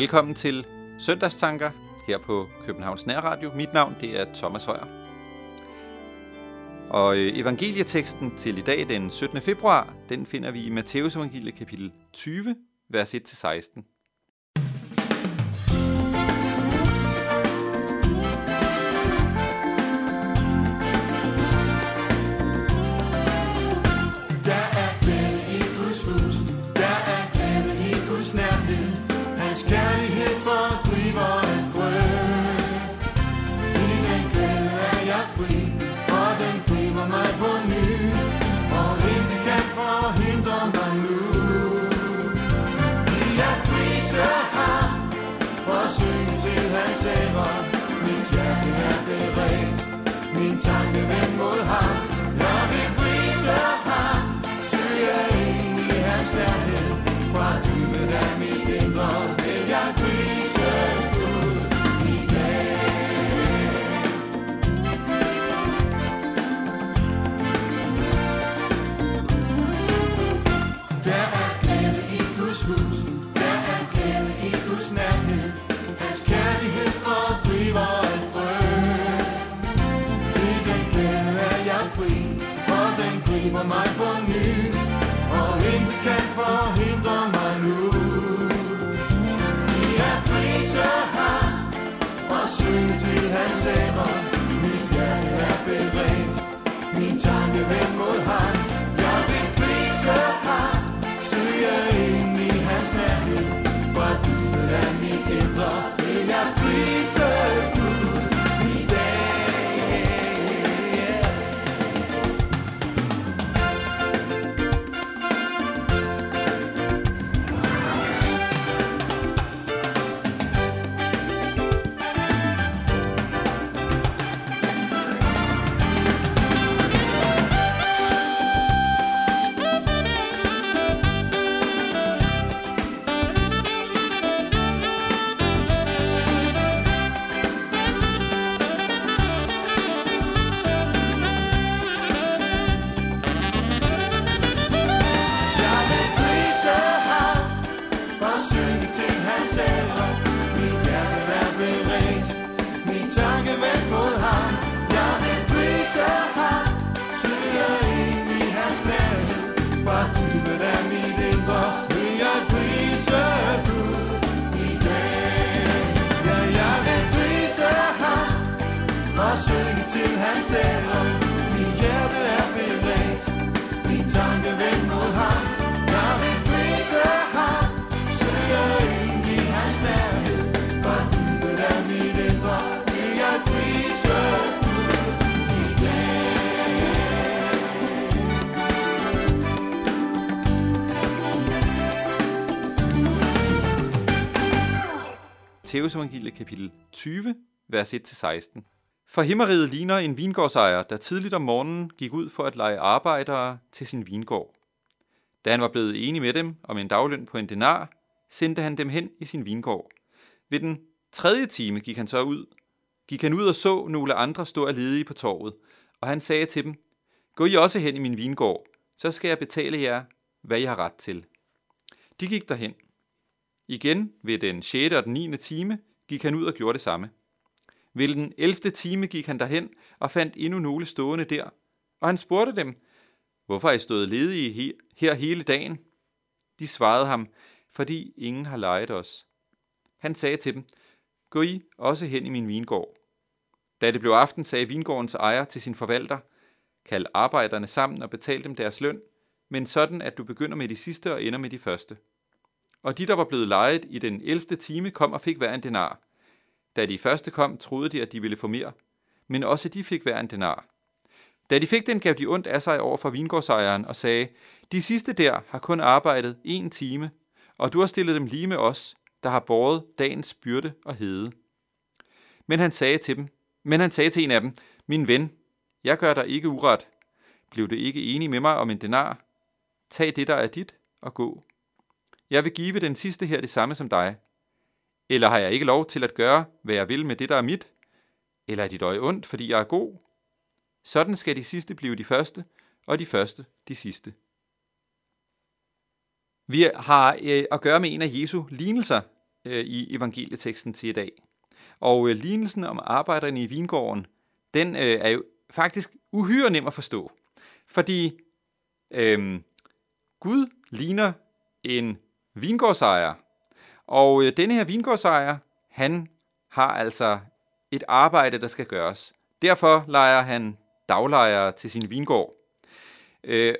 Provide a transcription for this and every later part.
Velkommen til Søndagstanker her på Københavns Nærradio. Mit navn det er Thomas Højer. Og øh, evangelieteksten til i dag, den 17. februar, den finder vi i Matteus evangelie kapitel 20, vers 1-16. Der er glæde i Guds hus, der er glæde i Guds nærhed. Hans kærlighed fordriver alt frygt. I den glæde er jeg fri, og den griber mig på ny. Og intet kan forhindre mig nu. Vi er priser ham og synge til hans ære. Til hans ære. Mit hjerte er beredt, min tanke vendt mod ham. Jeg vil prise ham, søge ind i hans nærhed. For dybet af mit indre vil jeg prise Gud i dag. Matteus kapitel 20, vers 1-16. For himmeriget ligner en vingårdsejer, der tidligt om morgenen gik ud for at lege arbejdere til sin vingård. Da han var blevet enig med dem om en dagløn på en denar, sendte han dem hen i sin vingård. Ved den tredje time gik han så ud. Gik han ud og så nogle andre stå af ledige på torvet, og han sagde til dem, Gå I også hen i min vingård, så skal jeg betale jer, hvad I har ret til. De gik derhen. Igen ved den 6. og den 9. time gik han ud og gjorde det samme. Ved den 11. time gik han derhen og fandt endnu nogle stående der, og han spurgte dem, hvorfor er I stået ledige her hele dagen? De svarede ham, fordi ingen har lejet os. Han sagde til dem, gå I også hen i min vingård. Da det blev aften, sagde vingårdens ejer til sin forvalter, kald arbejderne sammen og betal dem deres løn, men sådan, at du begynder med de sidste og ender med de første. Og de, der var blevet lejet i den 11. time, kom og fik hver en denar. Da de første kom, troede de, at de ville få mere, men også de fik hver en denar. Da de fik den, gav de ondt af sig over for vingårdsejeren og sagde, de sidste der har kun arbejdet en time, og du har stillet dem lige med os, der har båret dagens byrde og hede. Men han sagde til dem, men han sagde til en af dem, min ven, jeg gør dig ikke uret. Blev du ikke enig med mig om en denar? Tag det, der er dit, og gå. Jeg vil give den sidste her det samme som dig. Eller har jeg ikke lov til at gøre, hvad jeg vil med det, der er mit? Eller er dit øje ondt, fordi jeg er god? Sådan skal de sidste blive de første, og de første de sidste. Vi har øh, at gøre med en af Jesu lignelser øh, i evangelieteksten til i dag. Og øh, lignelsen om arbejderne i vingården, den øh, er jo faktisk uhyre nem at forstå. Fordi øh, Gud ligner en vingårdsejer, og øh, denne her vingårdsejer, han har altså et arbejde, der skal gøres. Derfor leger han daglejere til sin vingård. Øh,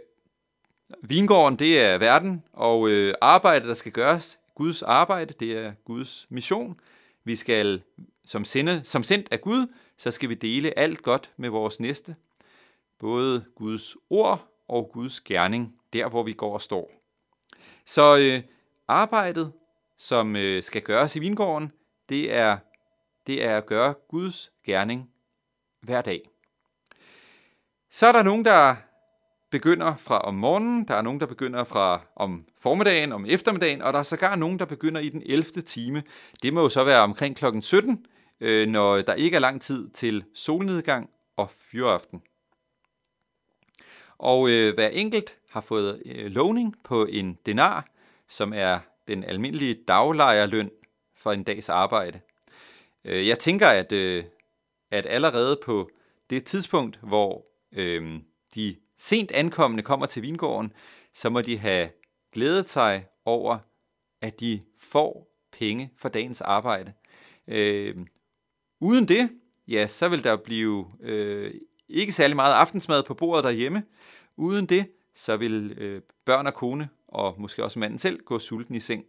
vingården, det er verden, og øh, arbejdet, der skal gøres, Guds arbejde, det er Guds mission. Vi skal, som, sende, som sendt af Gud, så skal vi dele alt godt med vores næste. Både Guds ord og Guds gerning, der hvor vi går og står. Så øh, arbejdet, som øh, skal gøres i vingården, det er, det er at gøre Guds gerning hver dag. Så er der nogen, der begynder fra om morgenen, der er nogen, der begynder fra om formiddagen, om eftermiddagen, og der er sågar nogen, der begynder i den 11. time. Det må jo så være omkring klokken 17, øh, når der ikke er lang tid til solnedgang og fyraften. Og øh, hver enkelt har fået øh, lovning på en denar, som er den almindelige daglejerløn for en dags arbejde. Øh, jeg tænker, at, øh, at allerede på det tidspunkt, hvor øh, de sent ankommende kommer til vingården, så må de have glædet sig over, at de får penge for dagens arbejde. Øh, uden det, ja, så vil der blive øh, ikke særlig meget aftensmad på bordet derhjemme. Uden det, så vil øh, børn og kone, og måske også manden selv, gå sulten i seng.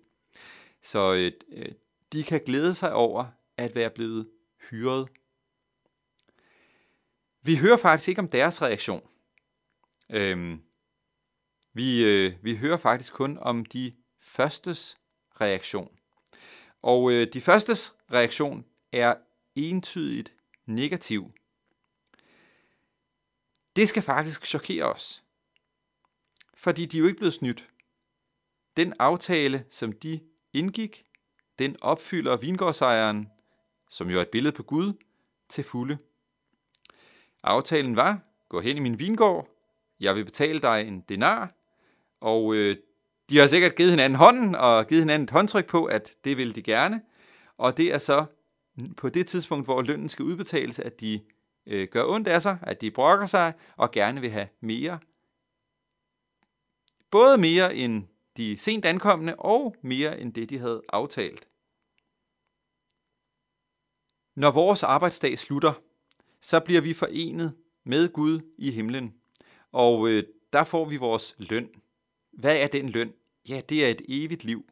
Så øh, øh, de kan glæde sig over at være blevet hyret. Vi hører faktisk ikke om deres reaktion. Øhm, vi, øh, vi hører faktisk kun om de førstes reaktion. Og øh, de førstes reaktion er entydigt negativ. Det skal faktisk chokere os. Fordi de er jo ikke blevet snydt. Den aftale, som de indgik, den opfylder vingårdsejeren, som jo er et billede på Gud, til fulde. Aftalen var, gå hen i min vingård, jeg vil betale dig en denar, og øh, de har sikkert givet hinanden hånden og givet hinanden et håndtryk på, at det vil de gerne. Og det er så på det tidspunkt, hvor lønnen skal udbetales, at de øh, gør ondt af sig, at de brokker sig og gerne vil have mere. Både mere end de sent ankommende og mere end det, de havde aftalt. Når vores arbejdsdag slutter, så bliver vi forenet med Gud i himlen. Og øh, der får vi vores løn. Hvad er den løn? Ja, det er et evigt liv.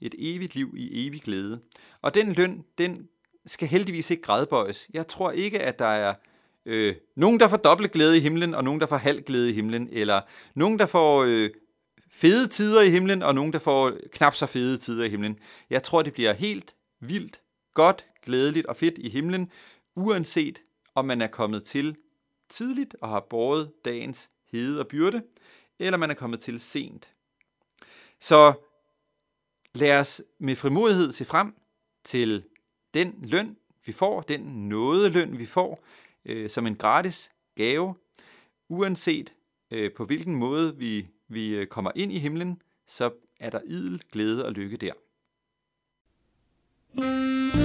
Et evigt liv i evig glæde. Og den løn, den skal heldigvis ikke gradbøjes. Jeg tror ikke, at der er øh, nogen, der får dobbelt glæde i himlen, og nogen, der får halv glæde i himlen, eller nogen, der får øh, fede tider i himlen, og nogen, der får knap så fede tider i himlen. Jeg tror, det bliver helt vildt, godt, glædeligt og fedt i himlen, uanset om man er kommet til tidligt og har båret dagens hede og byrde, eller man er kommet til sent. Så lad os med frimodighed se frem til den løn, vi får, den nådeløn, vi får, øh, som en gratis gave, uanset øh, på hvilken måde vi, vi øh, kommer ind i himlen, så er der idel glæde og lykke der. thank you